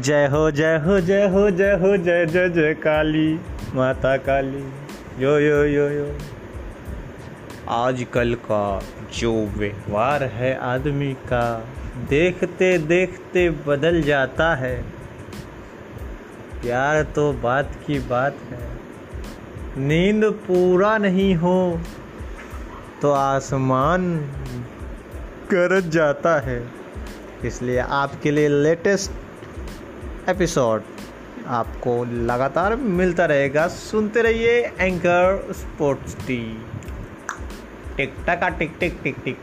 जय हो जय हो जय हो जय हो, जय जय जय काली, माता काली। यो यो यो यो। आजकल का जो व्यवहार है आदमी का, देखते देखते बदल जाता है। प्यार तो बात की बात है। नींद पूरा नहीं हो तो आसमान गरज जाता है। इसलिए आपके लिए लेटेस्ट एपिसोड आपको लगातार मिलता रहेगा। सुनते रहिए एंकर स्पोर्ट्स टी टिक टका टिक टिक टिक